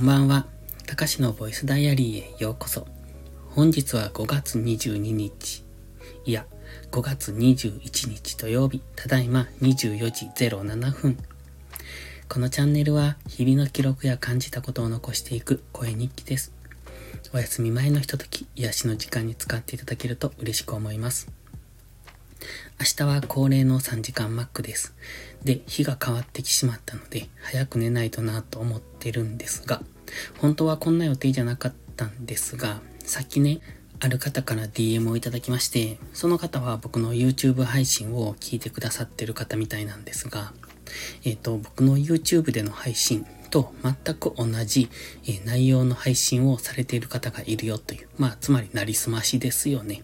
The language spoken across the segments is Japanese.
んばんは。たかしのボイスダイアリーへようこそ。本日は5月22日。いや、5月21日土曜日。ただいま24時07分。このチャンネルは日々の記録や感じたことを残していく声日記です。お休み前のひととき、癒しの時間に使っていただけると嬉しく思います。明日は恒例の3時間マックです。で、日が変わってきしまったので、早く寝ないとなと思ってるんですが、本当はこんな予定じゃなかったんですが、さっきね、ある方から DM をいただきまして、その方は僕の YouTube 配信を聞いてくださってる方みたいなんですが、えっ、ー、と、僕の YouTube での配信と全く同じ、えー、内容の配信をされている方がいるよという、まあ、つまりなりすましですよね。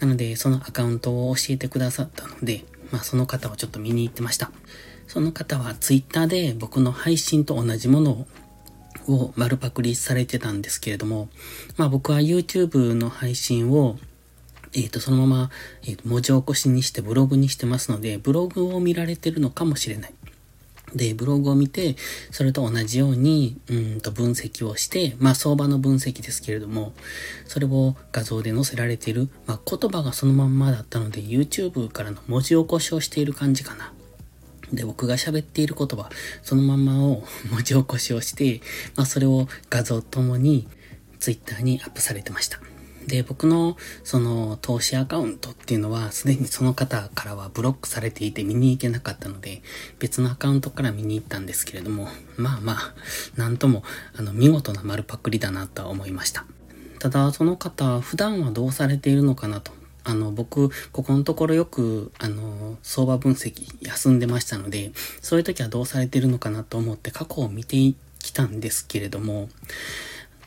なので、そのアカウントを教えてくださったので、まあその方をちょっと見に行ってました。その方は Twitter で僕の配信と同じものを丸パクリされてたんですけれども、まあ僕は YouTube の配信をえっ、ー、と、そのまま、えー、文字起こしにしてブログにしてますので、ブログを見られてるのかもしれない。で、ブログを見て、それと同じように、うんと分析をして、まあ相場の分析ですけれども、それを画像で載せられている、まあ言葉がそのまんまだったので、YouTube からの文字起こしをしている感じかな。で、僕が喋っている言葉、そのまんまを 文字起こしをして、まあそれを画像ともに Twitter にアップされてました。で、僕のその投資アカウントっていうのはすでにその方からはブロックされていて見に行けなかったので、別のアカウントから見に行ったんですけれども、まあまあ、なんともあの見事な丸パクリだなとは思いました。ただ、その方、普段はどうされているのかなと。あの、僕、ここのところよく、あの、相場分析休んでましたので、そういう時はどうされているのかなと思って過去を見てきたんですけれども、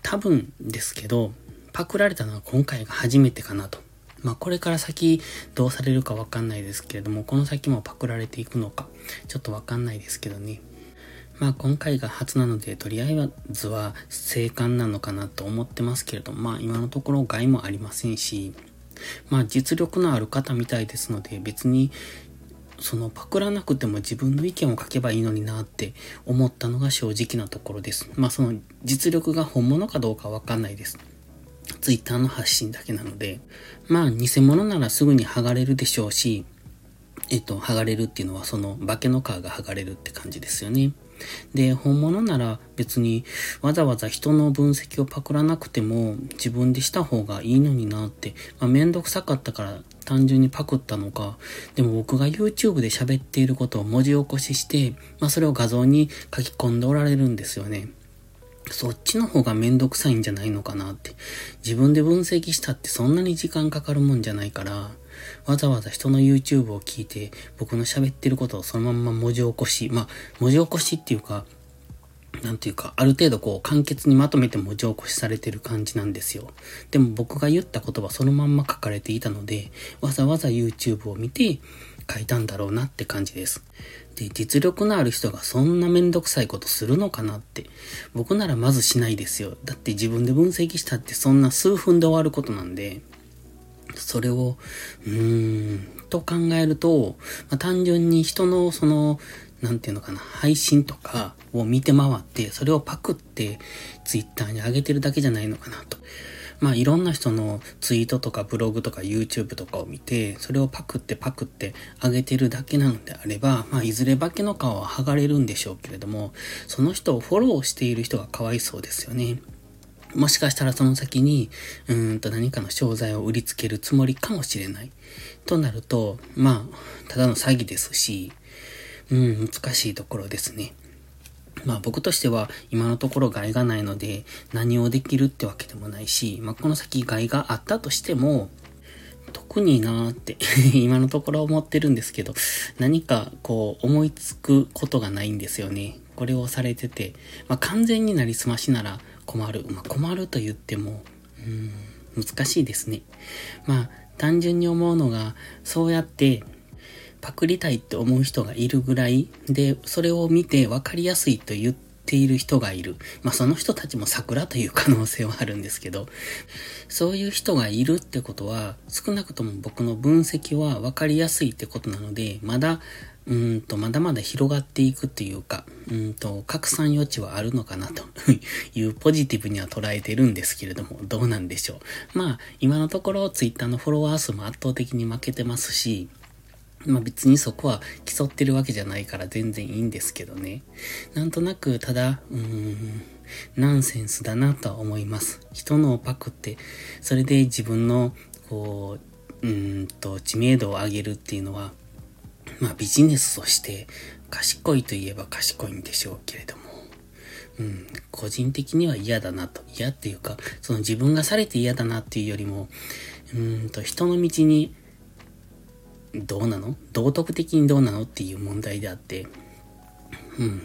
多分ですけど、パクられたのは今回が初めてかなと。まあこれから先どうされるかわかんないですけれども、この先もパクられていくのか、ちょっとわかんないですけどね。まあ今回が初なので、とりあえずは生還なのかなと思ってますけれども、まあ今のところ害もありませんし、まあ実力のある方みたいですので、別にそのパクらなくても自分の意見を書けばいいのになって思ったのが正直なところです。まあその実力が本物かどうかわかんないです。ツイッターの発信だけなので、まあ偽物ならすぐに剥がれるでしょうし、えっと、剥がれるっていうのはその化けの皮が剥がれるって感じですよね。で、本物なら別にわざわざ人の分析をパクらなくても自分でした方がいいのになって、まあ、めんどくさかったから単純にパクったのか、でも僕が YouTube で喋っていることを文字起こしして、まあそれを画像に書き込んでおられるんですよね。そっちの方がめんどくさいんじゃないのかなって。自分で分析したってそんなに時間かかるもんじゃないから、わざわざ人の YouTube を聞いて、僕の喋ってることをそのまま文字起こし、まあ、文字起こしっていうか、なんていうか、ある程度こう簡潔にまとめて文字起こしされてる感じなんですよ。でも僕が言った言葉そのまんま書かれていたので、わざわざ YouTube を見て書いたんだろうなって感じです。で、実力のある人がそんなめんどくさいことするのかなって。僕ならまずしないですよ。だって自分で分析したってそんな数分で終わることなんで、それを、うーん、と考えると、まあ、単純に人のその、なんていうのかな、配信とかを見て回って、それをパクってツイッターに上げてるだけじゃないのかなと。まあいろんな人のツイートとかブログとか YouTube とかを見て、それをパクってパクって上げてるだけなのであれば、まあいずれ化けの皮は剥がれるんでしょうけれども、その人をフォローしている人がかわいそうですよね。もしかしたらその先に、うんと何かの商材を売りつけるつもりかもしれない。となると、まあ、ただの詐欺ですし、うん、難しいところですね。まあ僕としては今のところ害がないので何をできるってわけでもないし、まあこの先害があったとしても、特になーって 今のところ思ってるんですけど、何かこう思いつくことがないんですよね。これをされてて、まあ完全になりすましなら困る。まあ困ると言っても、うん、難しいですね。まあ単純に思うのが、そうやってパクりたいって思う人がいるぐらいで、それを見て分かりやすいと言っている人がいる。まあその人たちも桜という可能性はあるんですけど、そういう人がいるってことは、少なくとも僕の分析は分かりやすいってことなので、まだうんと、まだまだ広がっていくっていうか、うんと、拡散余地はあるのかなというポジティブには捉えてるんですけれども、どうなんでしょう。まあ、今のところツイッターのフォロワー数も圧倒的に負けてますし、まあ別にそこは競ってるわけじゃないから全然いいんですけどね。なんとなく、ただ、うーん、ナンセンスだなとは思います。人のパクって、それで自分の、こう、うんと、知名度を上げるっていうのは、まあビジネスとして賢いといえば賢いんでしょうけれども、うん、個人的には嫌だなと。嫌っていうか、その自分がされて嫌だなっていうよりも、うんと人の道に、どうなの？道徳的にどうなの？っていう問題であって、うん、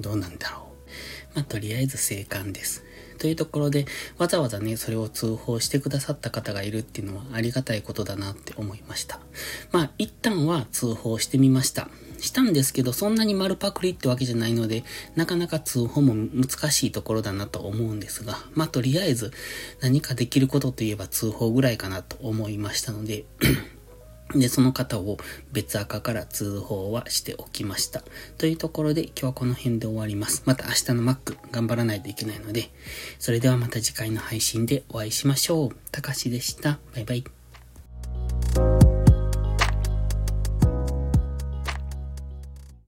どうなんだろう。まあ、とりあえず生還です。というところで、わざわざね、それを通報してくださった方がいるっていうのはありがたいことだなって思いました。まあ、一旦は通報してみました。したんですけど、そんなに丸パクリってわけじゃないので、なかなか通報も難しいところだなと思うんですが、まあ、とりあえず何かできることといえば通報ぐらいかなと思いましたのでで、その方を別赤から通報はしておきました。というところで今日はこの辺で終わります。また明日のマック頑張らないといけないので、それではまた次回の配信でお会いしましょう。たかしでした。バイバイ。